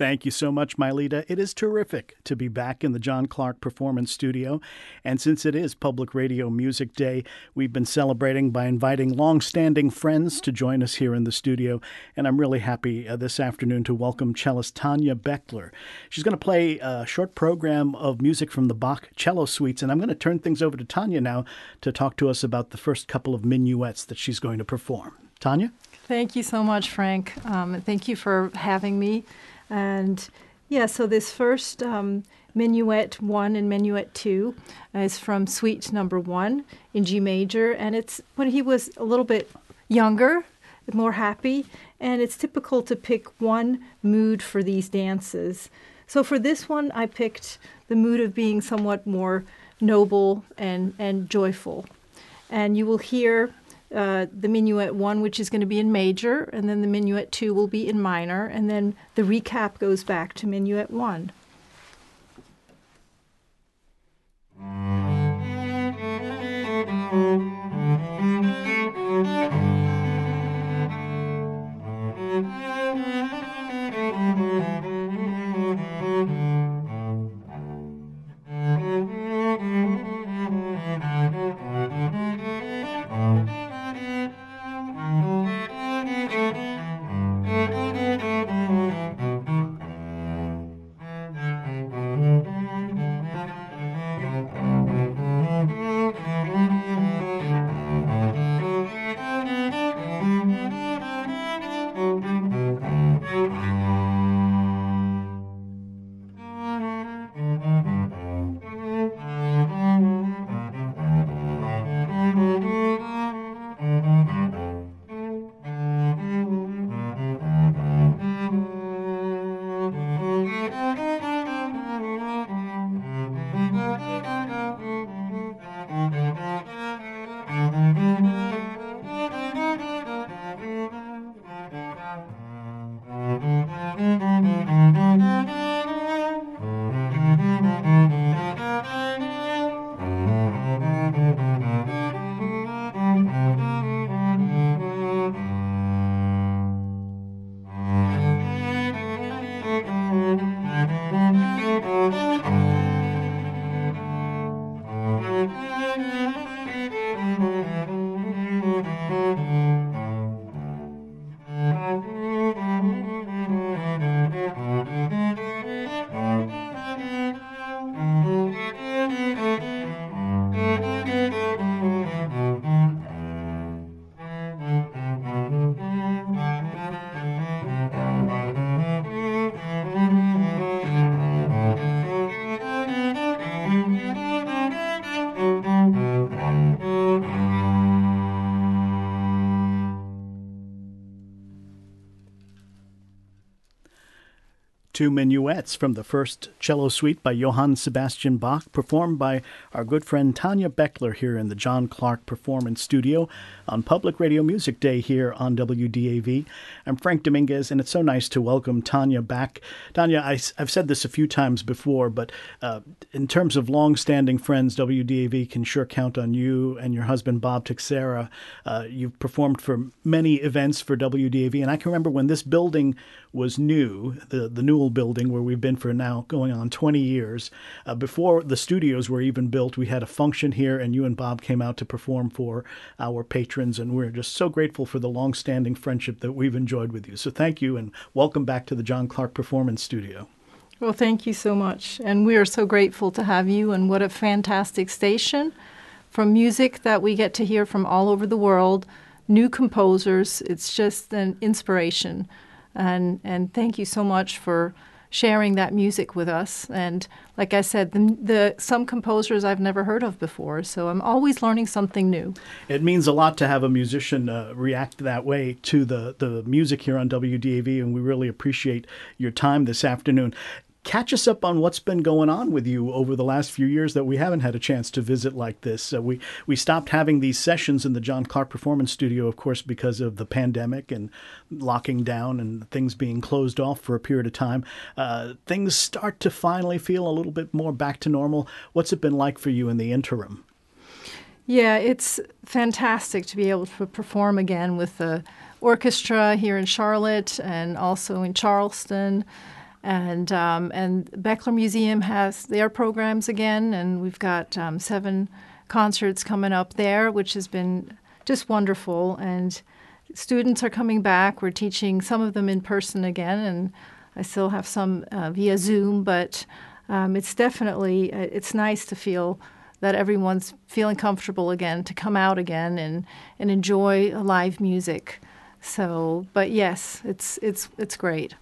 Thank you so much, Mylita. It is terrific to be back in the John Clark Performance Studio. And since it is Public Radio Music Day, we've been celebrating by inviting long-standing friends to join us here in the studio. And I'm really happy uh, this afternoon to welcome cellist Tanya Bechtler. She's going to play a short program of music from the Bach cello suites. And I'm going to turn things over to Tanya now to talk to us about the first couple of minuets that she's going to perform. Tanya? Thank you so much, Frank. Um, thank you for having me. And yeah, so this first um, Minuet 1 and Minuet 2 is from Suite number 1 in G major, and it's when he was a little bit younger, more happy, and it's typical to pick one mood for these dances. So for this one, I picked the mood of being somewhat more noble and, and joyful. And you will hear uh, the minuet one, which is going to be in major, and then the minuet two will be in minor, and then the recap goes back to minuet one. Two minuets from the first cello suite by Johann Sebastian Bach, performed by our good friend Tanya Bechtler here in the John Clark Performance Studio on Public Radio Music Day here on WDAV. I'm Frank Dominguez, and it's so nice to welcome Tanya back. Tanya, I, have said this a few times before, but uh, in terms of long-standing friends, WDAV can sure count on you and your husband Bob Teixeira. Uh, you've performed for many events for WDAV, and I can remember when this building was new, the, the Newell building where we've been for now going on 20 years. Uh, before the studios were even built, we had a function here, and you and Bob came out to perform for our patrons, and we're just so grateful for the long-standing friendship that we've enjoyed with you. So thank you, and welcome back to the John Clark Performance Studio. Well, thank you so much, and we are so grateful to have you, and what a fantastic station from music that we get to hear from all over the world, new composers. It's just an inspiration and and thank you so much for sharing that music with us. And like I said, the, the, some composers I've never heard of before, so I'm always learning something new. It means a lot to have a musician uh, react that way to the the music here on WDAV, and we really appreciate your time this afternoon catch us up on what's been going on with you over the last few years that we haven't had a chance to visit like this. Uh, we we stopped having these sessions in the John Clark Performance Studio, of course, because of the pandemic and locking down and things being closed off for a period of time. Uh, things start to finally feel a little bit more back to normal. What's it been like for you in the interim? Yeah, it's fantastic to be able to perform again with the orchestra here in Charlotte and also in Charleston And um, and Bechtler Museum has their programs again, and we've got um, seven concerts coming up there, which has been just wonderful. And students are coming back. We're teaching some of them in person again, and I still have some uh, via Zoom. But um, it's definitely uh, it's nice to feel that everyone's feeling comfortable again to come out again and and enjoy live music. So, but yes, it's it's it's great.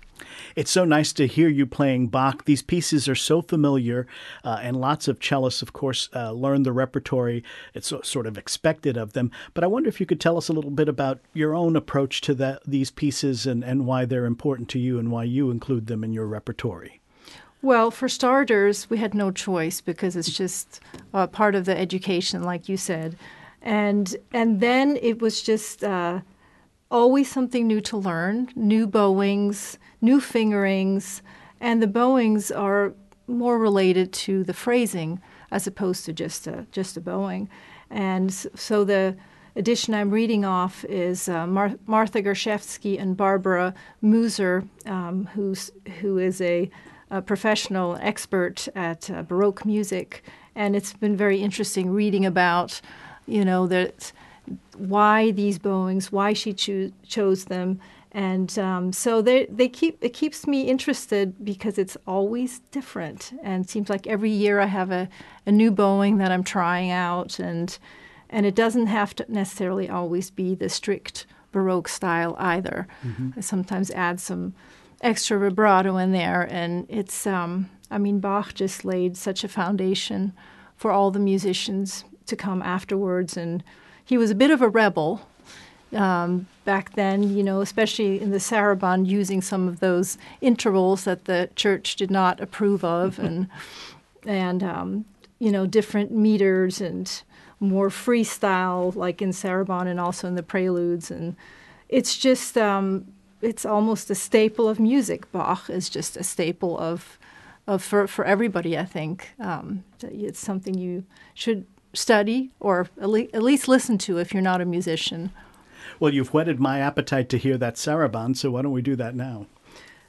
It's so nice to hear you playing Bach. These pieces are so familiar, uh, and lots of cellists, of course, uh, learn the repertory. It's sort of expected of them. But I wonder if you could tell us a little bit about your own approach to that, these pieces and, and why they're important to you and why you include them in your repertory. Well, for starters, we had no choice because it's just uh, part of the education, like you said, and and then it was just uh, always something new to learn, new bowings, new fingerings, and the bowings are more related to the phrasing as opposed to just a just a bowing, and so the edition I'm reading off is uh, Mar- Martha Gershevsky and Barbara Muser, um, who's who is a a professional expert at uh, Baroque music, and it's been very interesting reading about, you know, that why these bowings, why she cho- chose them, and um, so they they keep it keeps me interested because it's always different, and it seems like every year I have a, a new bowing that I'm trying out, and and it doesn't have to necessarily always be the strict Baroque style either. Mm-hmm. I sometimes add some extra vibrato in there, and it's um, I mean Bach just laid such a foundation for all the musicians to come afterwards, and he was a bit of a rebel um, back then, you know, especially in the Sarabande, using some of those intervals that the church did not approve of, and and um, you know different meters and more freestyle, like in Sarabande and also in the preludes, and it's just um, it's almost a staple of music. Bach is just a staple of, of for, for everybody, I think. Um, it's something you should study or at, least listen to if you're not a musician. Well, you've whetted my appetite to hear that sarabande, so why don't we do that now?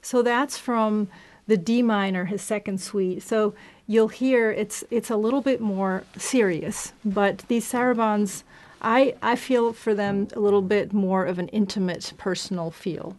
So that's from the D minor, his second suite. So you'll hear it's it's a little bit more serious, but these sarabands, I, I feel for them a little bit more of an intimate, personal feel.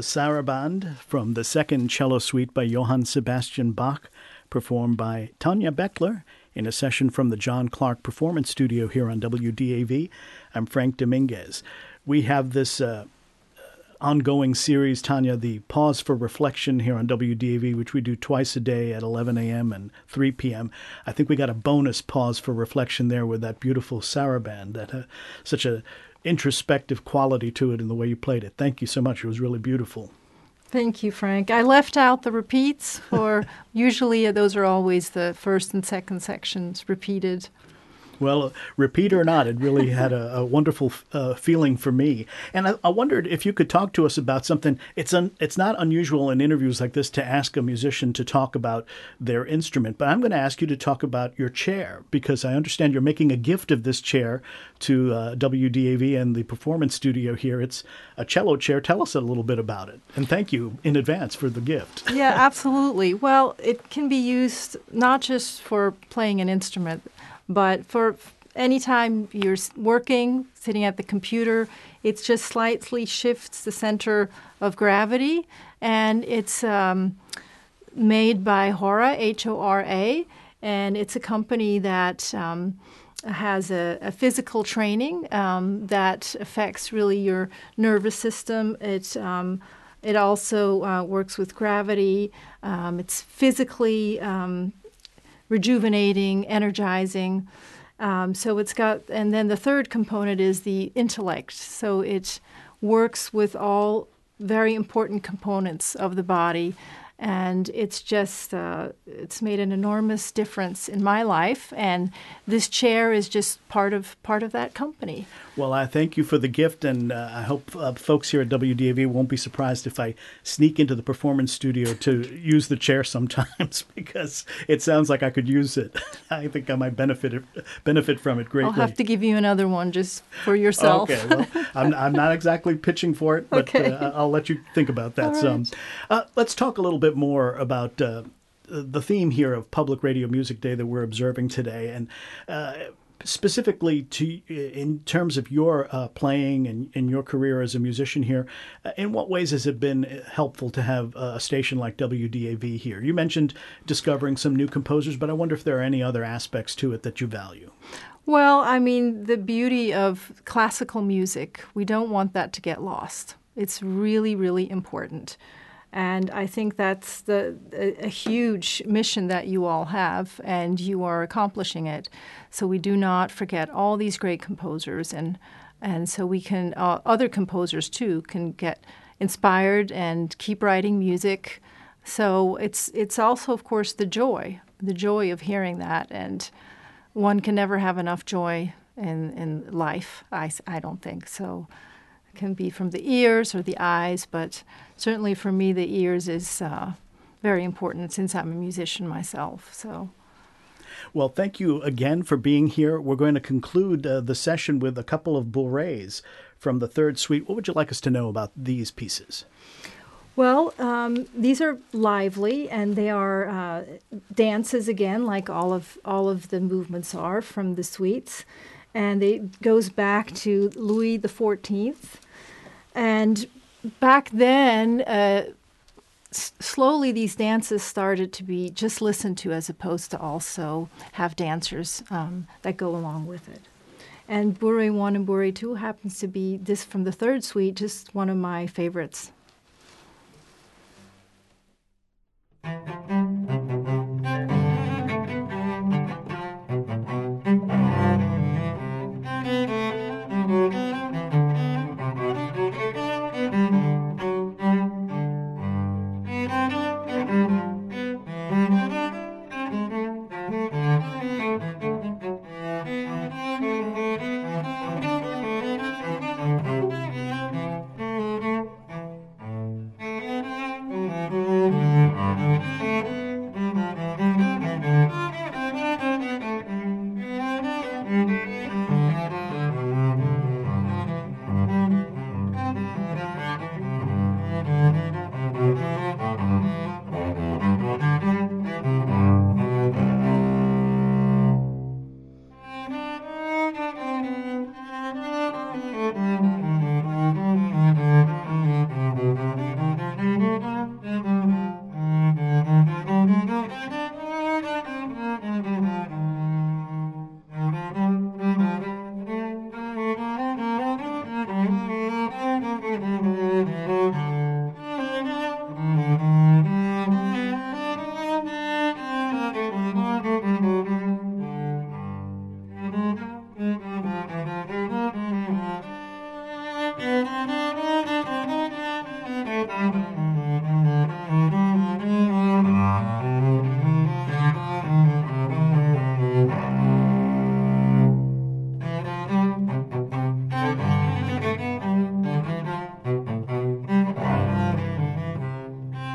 The Saraband from the second cello suite by Johann Sebastian Bach, performed by Tanya Bechtler in a session from the John Clark Performance Studio here on WDAV. I'm Frank Dominguez. We have this uh, ongoing series, Tanya, the Pause for Reflection here on WDAV, which we do twice a day at 11 a.m. and 3 p.m. I think we got a bonus pause for reflection there with that beautiful Saraband that uh, such a introspective quality to it in the way you played it. Thank you so much. It was really beautiful. Thank you, Frank. I left out the repeats, for usually those are always the first and second sections repeated. Well, repeat or not, it really had a, a wonderful uh, feeling for me. And I, I, wondered if you could talk to us about something. It's un, it's not unusual in interviews like this to ask a musician to talk about their instrument, but I'm going to ask you to talk about your chair because I understand you're making a gift of this chair to uh, WDAV and the performance studio here. It's a cello chair. Tell us a little bit about it, and thank you in advance for the gift. yeah, absolutely. Well, it can be used not just for playing an instrument but for anytime you're working, sitting at the computer, it just slightly shifts the center of gravity, and it's um, made by Hora, H O R A, and it's a company that um, has a, a, physical training um, that affects really your nervous system. It um, it also uh, works with gravity. Um, it's physically um, rejuvenating, energizing. Um, so it's got, and then the third component is the intellect. So it works with all very important components of the body and it's just uh, it's made an enormous difference in my life and this chair is just part of part of that company well i thank you for the gift and uh, i hope uh, folks here at wdav won't be surprised if i sneak into the performance studio to use the chair sometimes because it sounds like i could use it. I think i might benefit benefit from it greatly. I'll have to give you another one just for yourself. Okay well i'm, I'm not exactly pitching for it but okay. Uh, i'll let you think about that some. uh, let's talk a little bit bit more about uh, the theme here of Public Radio Music Day that we're observing today, and uh, specifically to in terms of your uh, playing and, and, your career as a musician here, uh, in what ways has it been helpful to have a station like WDAV here? You mentioned discovering some new composers, but I wonder if there are any other aspects to it that you value. Well, I mean, the beauty of classical music, we don't want that to get lost. It's really, really important. And I think that's the a, a, huge mission that you all have, and you are accomplishing it. So we do not forget all these great composers, and and so we can uh, other composers too can get inspired and keep writing music. So it's it's also of course the joy, the joy of hearing that, and one can never have enough joy in in life. I I don't think so can be from the ears or the eyes, but certainly for me, the ears is uh, very important since I'm a musician myself. So. Well, thank you again for being here. We're going to conclude uh, the session with a couple of bourrées from the third suite. What would you like us to know about these pieces? Well, um, these are lively, and they are uh, dances again, like all of all of the movements are from the suites and it goes back to Louis Fourteenth. And back then, uh, s- slowly these dances started to be just listened to, as opposed to also have dancers um, that go along with it. And Bourrée One and Bourrée Two happens to be this from the third suite, just one of my favorites.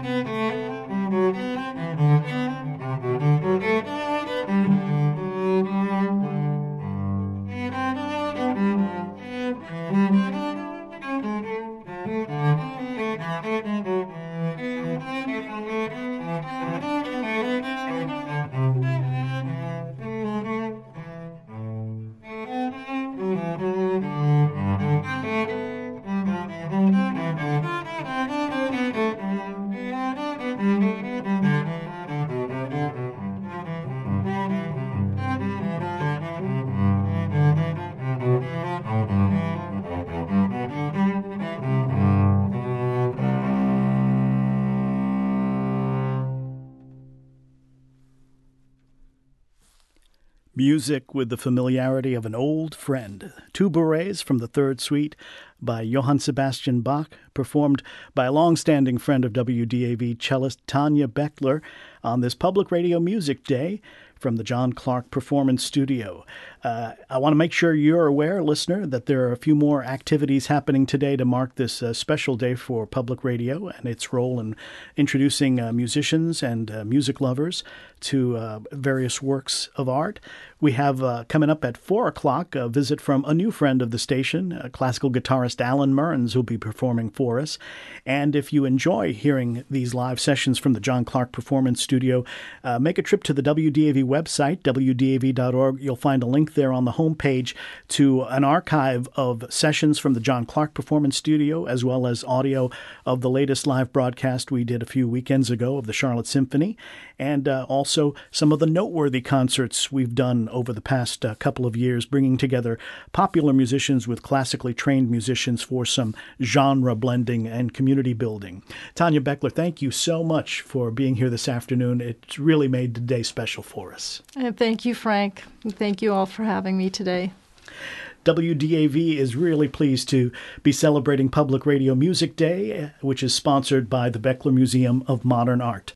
Mm-hmm. Music with the familiarity of an old friend. Two Bourrées from the Third Suite by Johann Sebastian Bach, performed by a long-standing friend of WDAV cellist Tanya Bechtler on this Public Radio Music Day from the John Clark Performance Studio. Uh, I want to make sure you're aware, listener, that there are a few more activities happening today to mark this uh, special day for public radio and its role in introducing uh, musicians and uh, music lovers to uh, various works of art. We have uh, coming up at 4 o'clock a visit from a new friend of the station, classical guitarist Alan Mearns, who'll be performing for us. And if you enjoy hearing these live sessions from the John Clark Performance Studio, make a trip to the WDAV website, wdav.org. You'll find a link there on the homepage to an archive of sessions from the John Clark Performance Studio, as well as audio of the latest live broadcast we did a few weekends ago of the Charlotte Symphony, and uh, also some of the noteworthy concerts we've done over the past uh, couple of years, bringing together popular musicians with classically trained musicians for some genre blending and community building. Tanya Bechtler, thank you so much for being here this afternoon. It's really made the day special for us. And thank you, Frank. Thank you all for having me today. WDAV is really pleased to be celebrating Public Radio Music Day, which is sponsored by the Bechtler Museum of Modern Art.